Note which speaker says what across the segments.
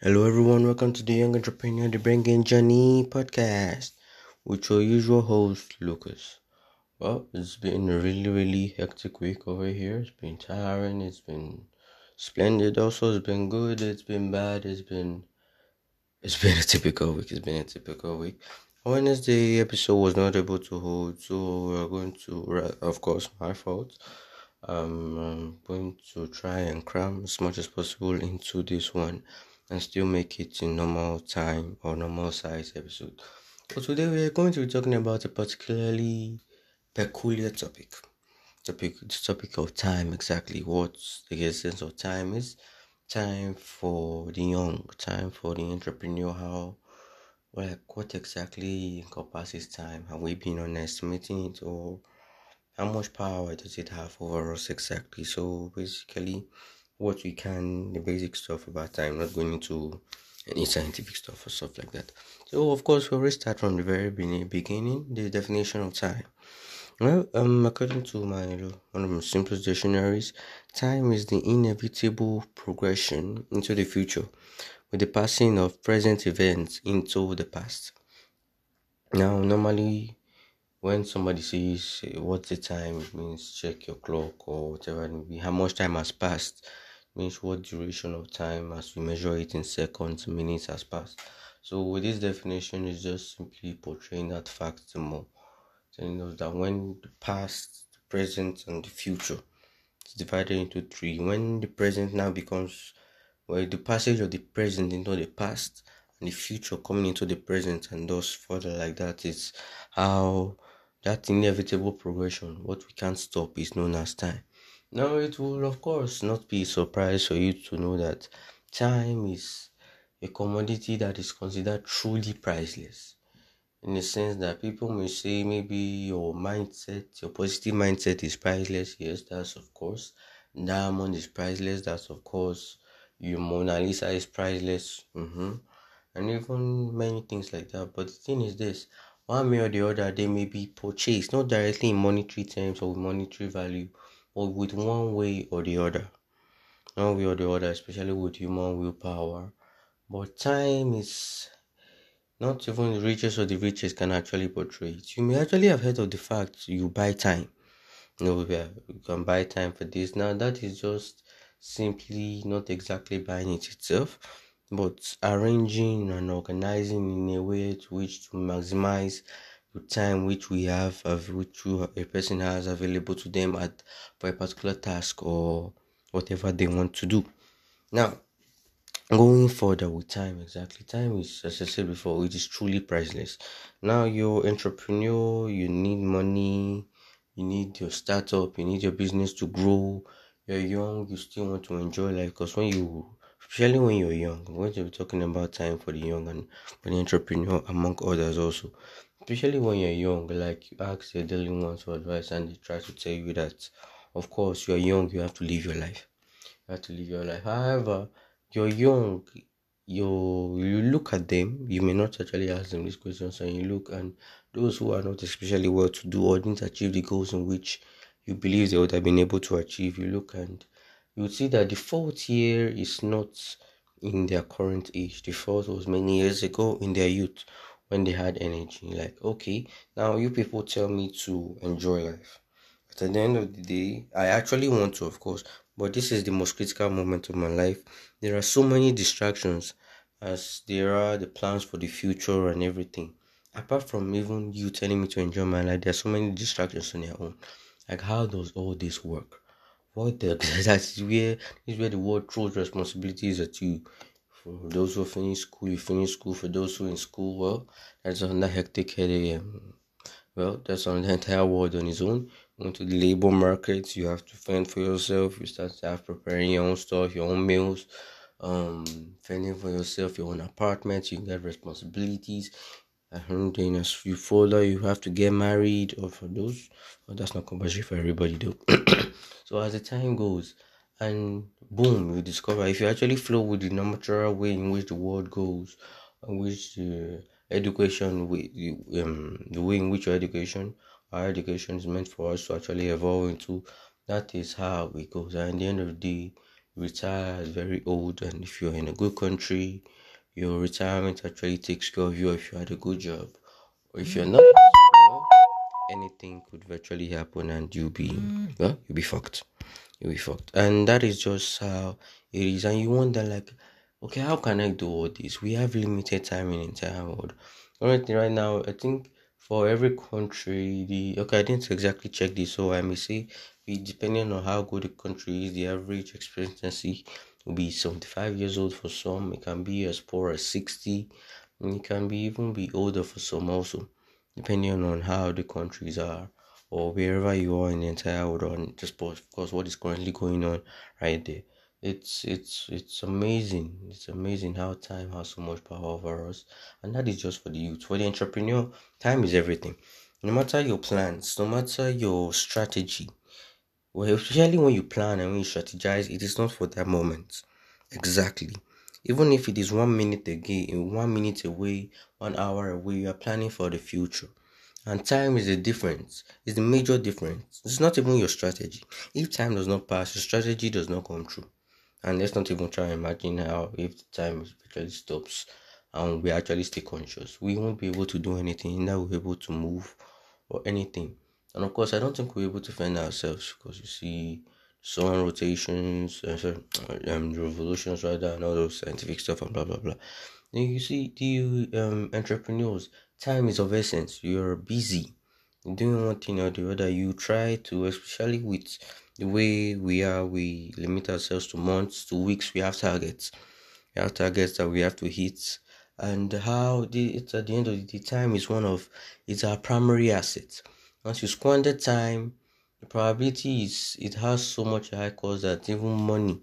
Speaker 1: Hello, everyone. Welcome to the Young Entrepreneur, the Bringing Journey podcast with your usual host, Lucas. Well, it's been a really, really hectic week over here. It's been tiring. It's been splendid. Also, it's been good. It's been bad. It's been it's been a typical week. It's been a typical week. Wednesday episode was not able to hold, so we're going to, of course, my fault. Um, I'm going to try and cram as much as possible into this one and still make it in normal time or normal size episode. So today we are going to be talking about a particularly peculiar topic. Topic the topic of time exactly what the essence of time is. Time for the young, time for the entrepreneur, how like what exactly encompasses time? Have we been underestimating it or how much power does it have over us exactly? So basically what we can, the basic stuff about time, not going into any scientific stuff or stuff like that. So, of course, we'll start from the very beginning, the definition of time. Well, um, according to my one of my simplest dictionaries, time is the inevitable progression into the future, with the passing of present events into the past. Now, normally, when somebody says what's the time, it means check your clock or whatever how much time has passed means what duration of time as we measure it in seconds, minutes has passed. So with this definition is just simply portraying that fact more. Telling us that when the past, the present and the future is divided into three. When the present now becomes well the passage of the present into the past and the future coming into the present and thus further like that is how that inevitable progression, what we can't stop is known as time. Now, it will, of course, not be a surprise for you to know that time is a commodity that is considered truly priceless. In the sense that people may say maybe your mindset, your positive mindset is priceless. Yes, that's of course. Diamond is priceless. That's of course. Your Mona Lisa is priceless. Mm-hmm. And even many things like that. But the thing is this one way or the other, they may be purchased, not directly in monetary terms or monetary value, or with one way or the other. One way or the other, especially with human willpower. But time is not even the richest of the richest can actually portray it. You may actually have heard of the fact you buy time. You know, you can buy time for this. Now, that is just simply not exactly buying it itself, but arranging and organizing in a way to which to maximize the time which we have which a person has available to them at for a particular task or whatever they want to do. Now, going further with time, exactly, time is as I said before, it is truly priceless. Now, you're entrepreneur, you need money, you need your startup, you need your business to grow. You're young, you still want to enjoy life because when you especially when you're young, when you're talking about time for the young and for the entrepreneur among others also especially when you're young, like you ask your elderly ones for advice and they try to tell you that, of course, you're young, you have to live your life. You have to live your life. However, you're young, you you look at them, you may not actually ask them these questions, and you look and those who are not especially well to do or didn't achieve the goals in which you believe they would have been able to achieve, you look and you would see that the fault here is not in their current age. The fault was many years ago in their youth when they had energy. Like, okay, now you people tell me to enjoy life. But at the end of the day, I actually want to, of course, but this is the most critical moment of my life. There are so many distractions as there are the plans for the future and everything. Apart from even you telling me to enjoy my life, there are so many distractions on your own. Like, how does all this work? What the that's where is where the world throws responsibilities at you. For those who finish school, you finish school. For those who in school, well, that's another hectic headache. Um, well, that's on the entire world on its own. Going to the labor market, you have to fend for yourself. You start to have preparing your own stuff, your own meals, um, fending for yourself, your own apartment. You get responsibilities. And then as you further, you have to get married. Or for those, well, that's not compulsory for everybody though. so as the time goes, and boom, you discover if you actually flow with the natural way in which the world goes, in which the education, um, the way in which your education, our education is meant for us to actually evolve into, that is how it goes. And at the end of the day, retire very old, and if you're in a good country, your retirement actually takes care of you if you had a good job. Or if you're not, anything could virtually happen and you'll be mm. well, you'll be fucked. You'll be fucked. And that is just how it is. And you wonder like, okay, how can I do all this? We have limited time in the entire world. Currently right now, I think for every country, the okay, I didn't exactly check this, so I may say, depending on how good the country is, the average expectancy will be 75 years old for some. It can be as poor as 60. And it can be even be older for some also, depending on how the countries are or wherever you are in the entire world, or just of course what is currently going on right there. It's it's it's amazing. It's amazing how time has so much power over us. And that is just for the youth. For the entrepreneur time is everything. No matter your plans no matter your strategy well especially when you plan and when you strategize it is not for that moment. Exactly even if it is one minute again one minute away one hour away you are planning for the future. And time is the difference. It's the major difference. It's not even your strategy. If time does not pass your strategy does not come true. And let's not even try and imagine how if the time actually stops and we actually stay conscious, we won't be able to do anything, Now we're able to move or anything. And of course, I don't think we're able to find ourselves because you see sun rotations, uh, sorry, um, revolutions rather, and all those scientific stuff and blah blah blah. Then you see the um, entrepreneurs, time is of essence. You're busy doing one thing or the other. You try to, especially with the way we are, we limit ourselves to months, to weeks. We have targets. We have targets that we have to hit, and how the, it's at the end of the time is one of it's our primary asset. Once you squander time, probability is it has so much high cost that even money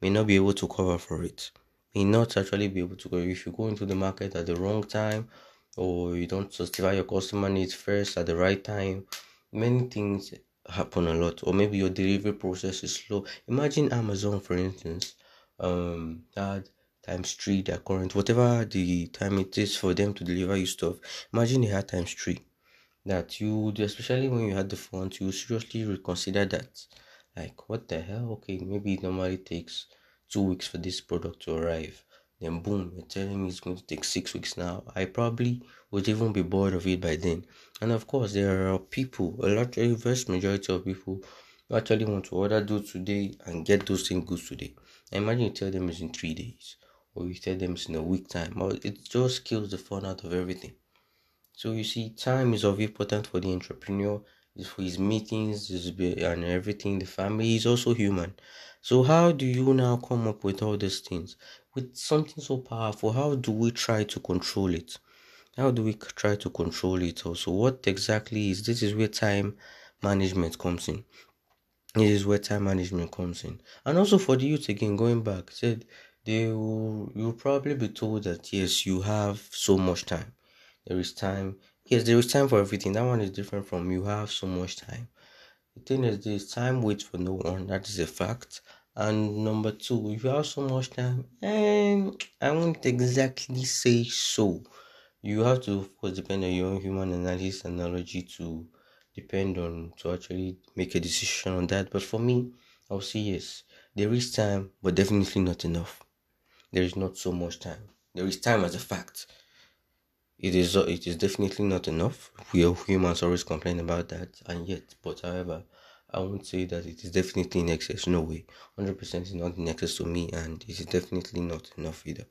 Speaker 1: may not be able to cover for it. May not actually be able to cover if you go into the market at the wrong time or you don't justify your customer needs first at the right time. Many things happen a lot or maybe your delivery process is slow imagine amazon for instance um had times three their current whatever the time it is for them to deliver you stuff imagine they had times three that you especially when you had the phone you seriously reconsider that. Like what the hell? Okay maybe it normally takes two weeks for this product to arrive. Then boom you're telling me it's going to take six weeks now. I probably would even be bored of it by then. And of course there are people a lot a vast majority of people who actually want to order do today and get those things goods today. Imagine you tell them it's in three days or you tell them it's in a week time. It just kills the fun out of everything so you see time is of importance for the entrepreneur for his meetings and everything the family is also human so how do you now come up with all these things with something so powerful, how do we try to control it? How do we try to control it also? What exactly is this? Is where time management comes in. This is where time management comes in. And also for the youth again, going back, said they will you'll probably be told that yes, you have so much time. There is time. Yes, there is time for everything. That one is different from you have so much time. The thing is this time waits for no one, that is a fact. And number two, if you have so much time, and I won't exactly say so. You have to, of course, depend on your own human analysis analogy to depend on to actually make a decision on that. But for me, I'll say yes. There is time, but definitely not enough. There is not so much time. There is time as a fact. It is it is definitely not enough. We humans always complain about that, and yet, but however, I won't say that it is definitely in excess. No way. 100% is not in excess to me, and it is definitely not enough either.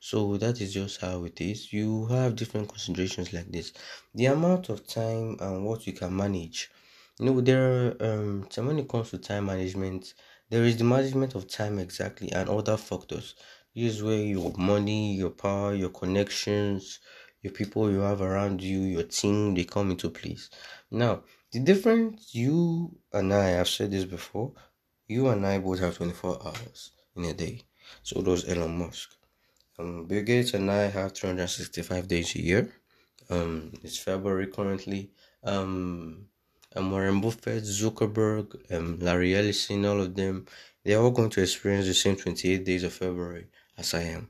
Speaker 1: So that is just how it is. You have different considerations like this. The amount of time and what you can manage. You know, there are um so when it comes to time management, there is the management of time exactly and other factors. This is where your money, your power, your connections, your people you have around you, your team, they come into place. Now, the difference, you and I have said this before, you and I both have 24 hours in a day. So does Elon Musk. Um, Bill Gates and I have 365 days a year. Um, it's February currently. Um, and Warren Buffett, Zuckerberg, um, Larry Ellison, all of them, they're all going to experience the same 28 days of February as I am.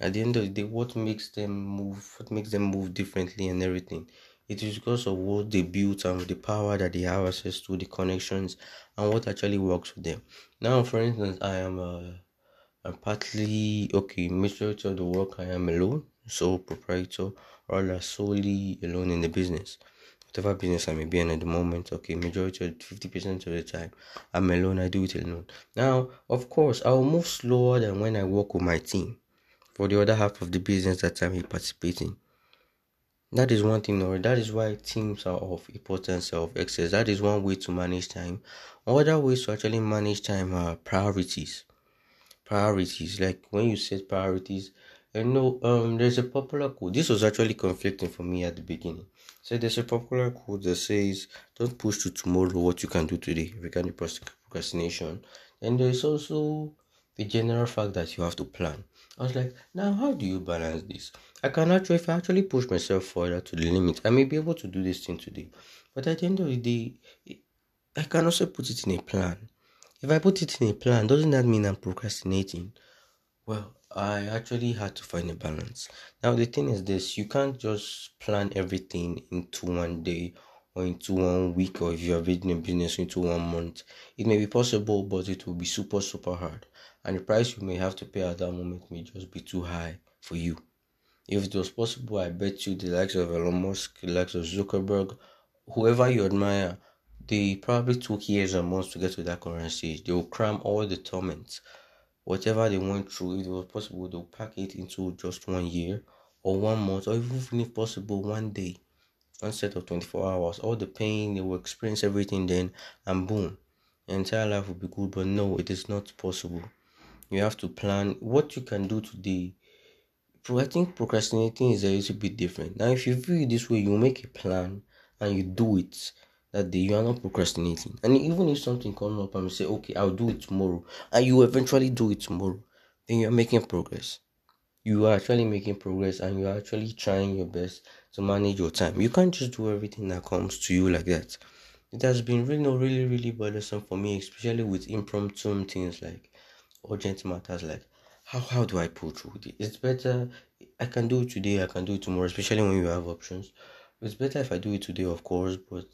Speaker 1: At the end of the day, what makes them move, what makes them move differently and everything it is because of what they built and the power that they have access to, the connections, and what actually works for them. Now, for instance, I am a, a partly okay. Majority of the work I am alone, sole proprietor, or solely alone in the business. Whatever business I may be in at the moment, okay, majority of fifty percent of the time, I'm alone. I do it alone. Now, of course, I will move slower than when I work with my team for the other half of the business that I'm participating. That is one thing, or that is why teams are of importance of excess. That is one way to manage time. Other ways to actually manage time are priorities. Priorities, like when you set priorities, you know, um, there's a popular quote. This was actually conflicting for me at the beginning. So there's a popular quote that says, "Don't push to tomorrow what you can do today." Regarding procrastination, and there's also the general fact that you have to plan. I was like, now how do you balance this? I can actually, if I actually push myself further to the limit, I may be able to do this thing today. But at the end of the day, I can also put it in a plan. If I put it in a plan, doesn't that mean I'm procrastinating? Well, I actually had to find a balance. Now, the thing is this you can't just plan everything into one day or into one week, or if you are building a business into one month. It may be possible, but it will be super, super hard. And the price you may have to pay at that moment may just be too high for you. If it was possible, I bet you the likes of Elon Musk, the likes of Zuckerberg, whoever you admire, they probably took years and months to get to that current stage. They will cram all the torments, whatever they went through, if it was possible, they'll pack it into just one year or one month, or even if possible, one day, one set of 24 hours. All the pain, they will experience everything then, and boom, your entire life will be good. But no, it is not possible. You have to plan what you can do today I think procrastinating is a little bit different. Now, if you view it this way, you make a plan and you do it that day, you are not procrastinating. And even if something comes up and you say, okay, I'll do it tomorrow, and you eventually do it tomorrow, then you're making progress. You are actually making progress and you're actually trying your best to manage your time. You can't just do everything that comes to you like that. It has been really, really, really bothersome for me, especially with impromptu things like urgent matters like how how do I pull through it? It's better I can do it today, I can do it tomorrow, especially when you have options. It's better if I do it today, of course, but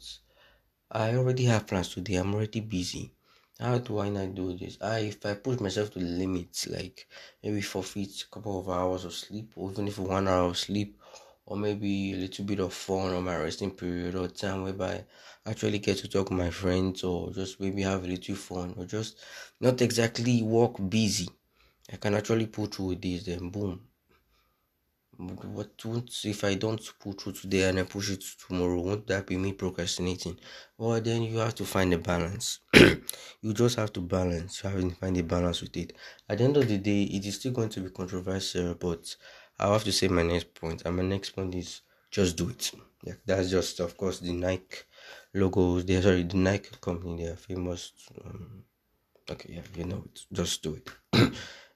Speaker 1: I already have plans today. I'm already busy. How do I not do this? I if I push myself to the limits, like maybe forfeit a couple of hours of sleep, or even if one hour of sleep, or maybe a little bit of fun on my resting period or time whereby I actually get to talk to my friends or just maybe have a little fun or just not exactly work busy I can actually pull through with this, then boom. What won't if I don't pull through today and I push it tomorrow? Won't that be me procrastinating? Well, then you have to find a balance. you just have to balance. You have to find a balance with it. At the end of the day, it is still going to be controversial, but I have to say my next point. And my next point is just do it. Yeah, that's just of course the Nike logos. They are sorry, the Nike company. They are famous. Um, okay, yeah, you know it. Just do it.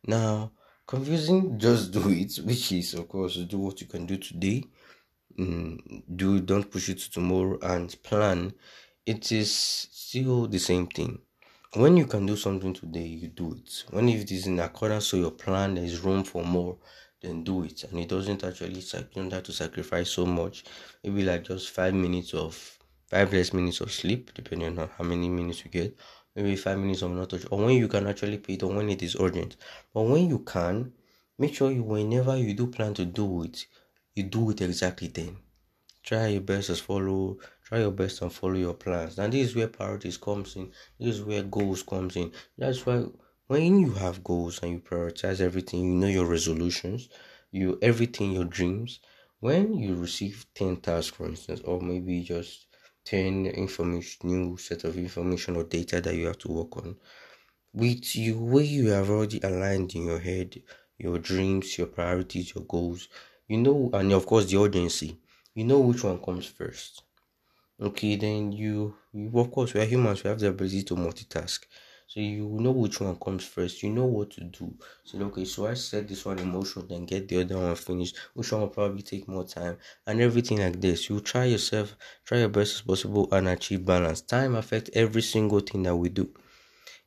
Speaker 1: Now, confusing, just do it, which is, of course, do what you can do today. Mm, do don't push it to tomorrow and plan. It is still the same thing. When you can do something today, you do it. When if it is in accordance to your plan, there is room for more, then do it. And it doesn't actually you don't have to sacrifice so much. Maybe like just five minutes of five less minutes of sleep, depending on how many minutes you get, maybe five minutes of not touch, or when you can actually pay it, or when it is urgent. But when you can, make sure you whenever you do plan to do it, you do it exactly then. Try your best to follow. Try your best and follow your plans. And this is where priorities comes in. This is where goals comes in. That's why when you have goals and you prioritize everything, you know your resolutions, you everything, your dreams. When you receive ten tasks, for instance, or maybe just 10 information new set of information or data that you have to work on with you way you have already aligned in your head your dreams your priorities your goals you know and of course the urgency you know which one comes first okay then you, you of course we are humans we have the ability to multitask so you know which one comes first. You know what to do. So okay, so I set this one in motion, then get the other one finished. Which one will probably take more time and everything like this. You try yourself, try your best as possible, and achieve balance. Time affects every single thing that we do.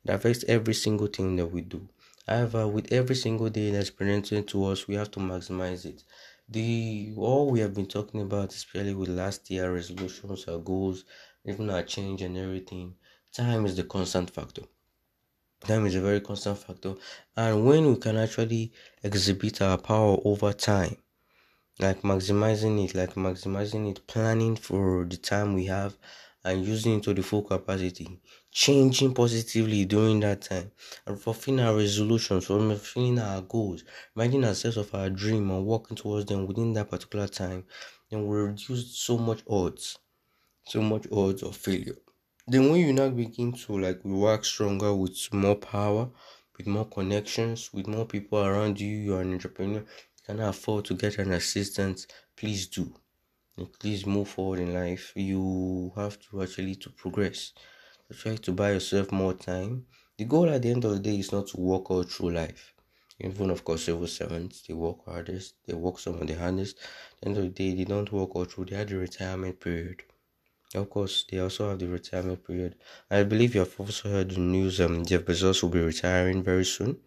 Speaker 1: It affects every single thing that we do. However, with every single day that's presented to us, we have to maximize it. the all we have been talking about, especially with last year resolutions, our goals, even our change and everything, time is the constant factor. Time is a very constant factor, and when we can actually exhibit our power over time, like maximizing it, like maximizing it, planning for the time we have, and using it to the full capacity, changing positively during that time, and fulfilling our resolutions, fulfilling our goals, reminding ourselves of our dream and working towards them within that particular time, then we reduce so much odds, so much odds of failure. Then when you now begin to like work stronger with more power, with more connections, with more people around you, you're an entrepreneur, you can afford to get an assistant, please do. Please move forward in life. You have to actually to progress. Try to buy yourself more time. The goal at the end of the day is not to walk all through life. Even of course civil servants they work hardest they work some of the hardest. At the end of the day they don't work all through they have the retirement period of course they also have the retirement period i believe you have also heard the news um jeff bezos will be retiring very soon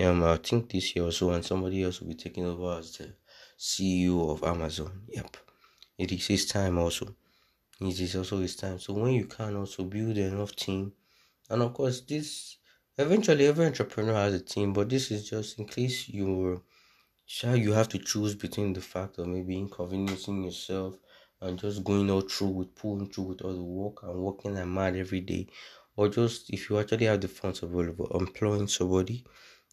Speaker 1: um i think this year or so and somebody else will be taking over as the ceo of amazon yep it is his time also. It is also his time. So when you can also build enough team, and of course this eventually every entrepreneur has a team, but this is just in case you're sure you have to choose between the fact of maybe inconveniencing yourself and just going all through with pulling through with all the work and working like mad every day, or just if you actually have the funds available, employing somebody,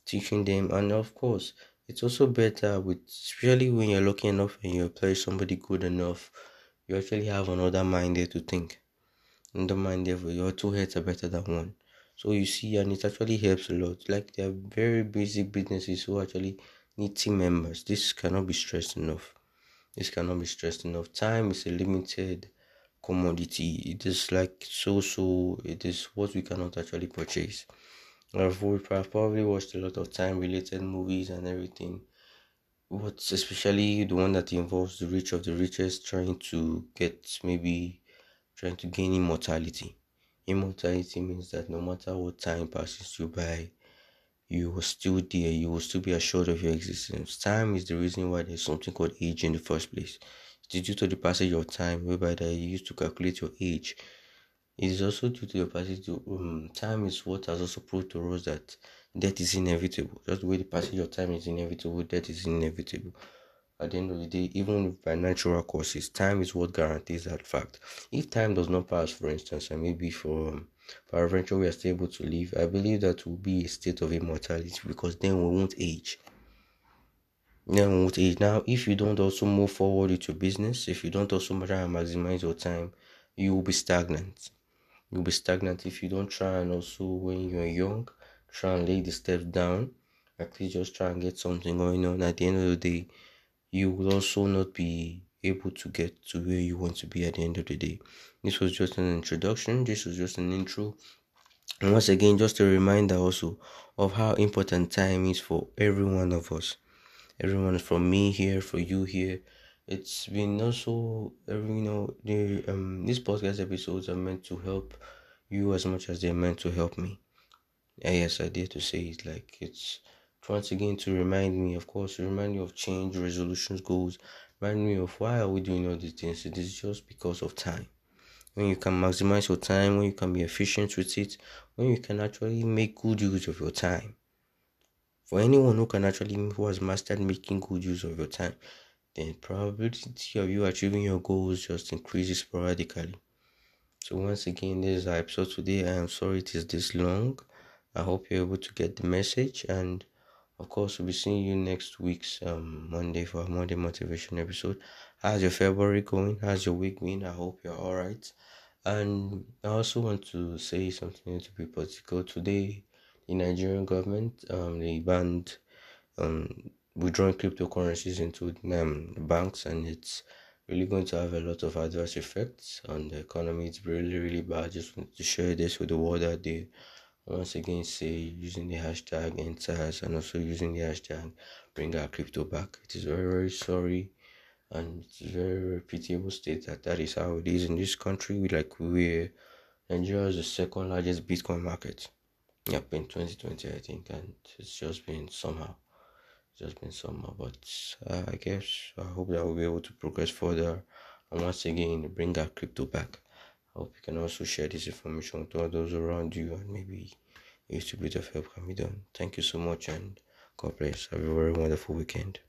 Speaker 1: teaching them, and of course it's also better with especially when you're lucky enough and you employ somebody good enough you actually have another mind there to think. Another mind there for your two heads are better than one. So you see and it actually helps a lot. Like there are very basic businesses who actually need team members. This cannot be stressed enough this cannot be stressed enough time is a limited commodity it is like so so it is what we cannot actually purchase I've, probably watched a lot of time related movies and everything. What's especially the one that involves the rich of the richest trying to get maybe trying to gain immortality. Immortality means that no matter what time passes you by, you will still there, you will still be assured of your existence. Time is the reason why there's something called age in the first place. It is due to the passage of time, whereby that you used to calculate your age it is also due to the passage of um, time is what has also proved to us that death is inevitable. Just the way the passage of time is inevitable, death is inevitable. At the end of the day, even by natural causes, time is what guarantees that fact. If time does not pass, for instance, and maybe for um, peradventure we are still able to live, I believe that will be a state of immortality because then we won't age. Then we won't age. Now, if you don't also move forward with your business, if you don't also try and maximize your time, you will be stagnant you'll be stagnant if you don't try and also when you're young try and lay the steps down at least just try and get something going on at the end of the day you will also not be able to get to where you want to be at the end of the day. This was just an introduction this was just an intro. And once again just a reminder also of how important time is for every one of us. Everyone from me here for you here. It's been also you know the um these podcast episodes are meant to help you as much as they're meant to help me. And yes i dare to say it like it's once again to remind me of course to remind you of change resolutions goals remind me of why are we doing all these things it is just because of time when you can maximize your time when you can be efficient with it when you can actually make good use of your time for anyone who can actually who has mastered making good use of your time the probability of you achieving your goals just increases sporadically. So once again, this is our episode today. I am sorry it is this long. I hope you're able to get the message and of course we'll be seeing you next week's um Monday for a Monday motivation episode. How's your February going? How's your week been? I hope you're alright. And I also want to say something to be political. Today the Nigerian government um they banned um withdrawing cryptocurrencies into um, banks and it's really going to have a lot of adverse effects on the economy. It's really, really bad. Just want to share this with the world that they once again say using the hashtag EndSARS and also using the hashtag bring our crypto back. It is very, very sorry and it's very, very pitiable state that that is how it is in this country. We like we're Nigeria is the second largest Bitcoin market. Yep, in 2020, I think, and it's just been somehow just been summer, but uh, I guess I hope that we'll be able to progress further and once again bring our crypto back. I hope you can also share this information to those around you and maybe a little bit of help can be done. Thank you so much and God bless. Have a very wonderful weekend.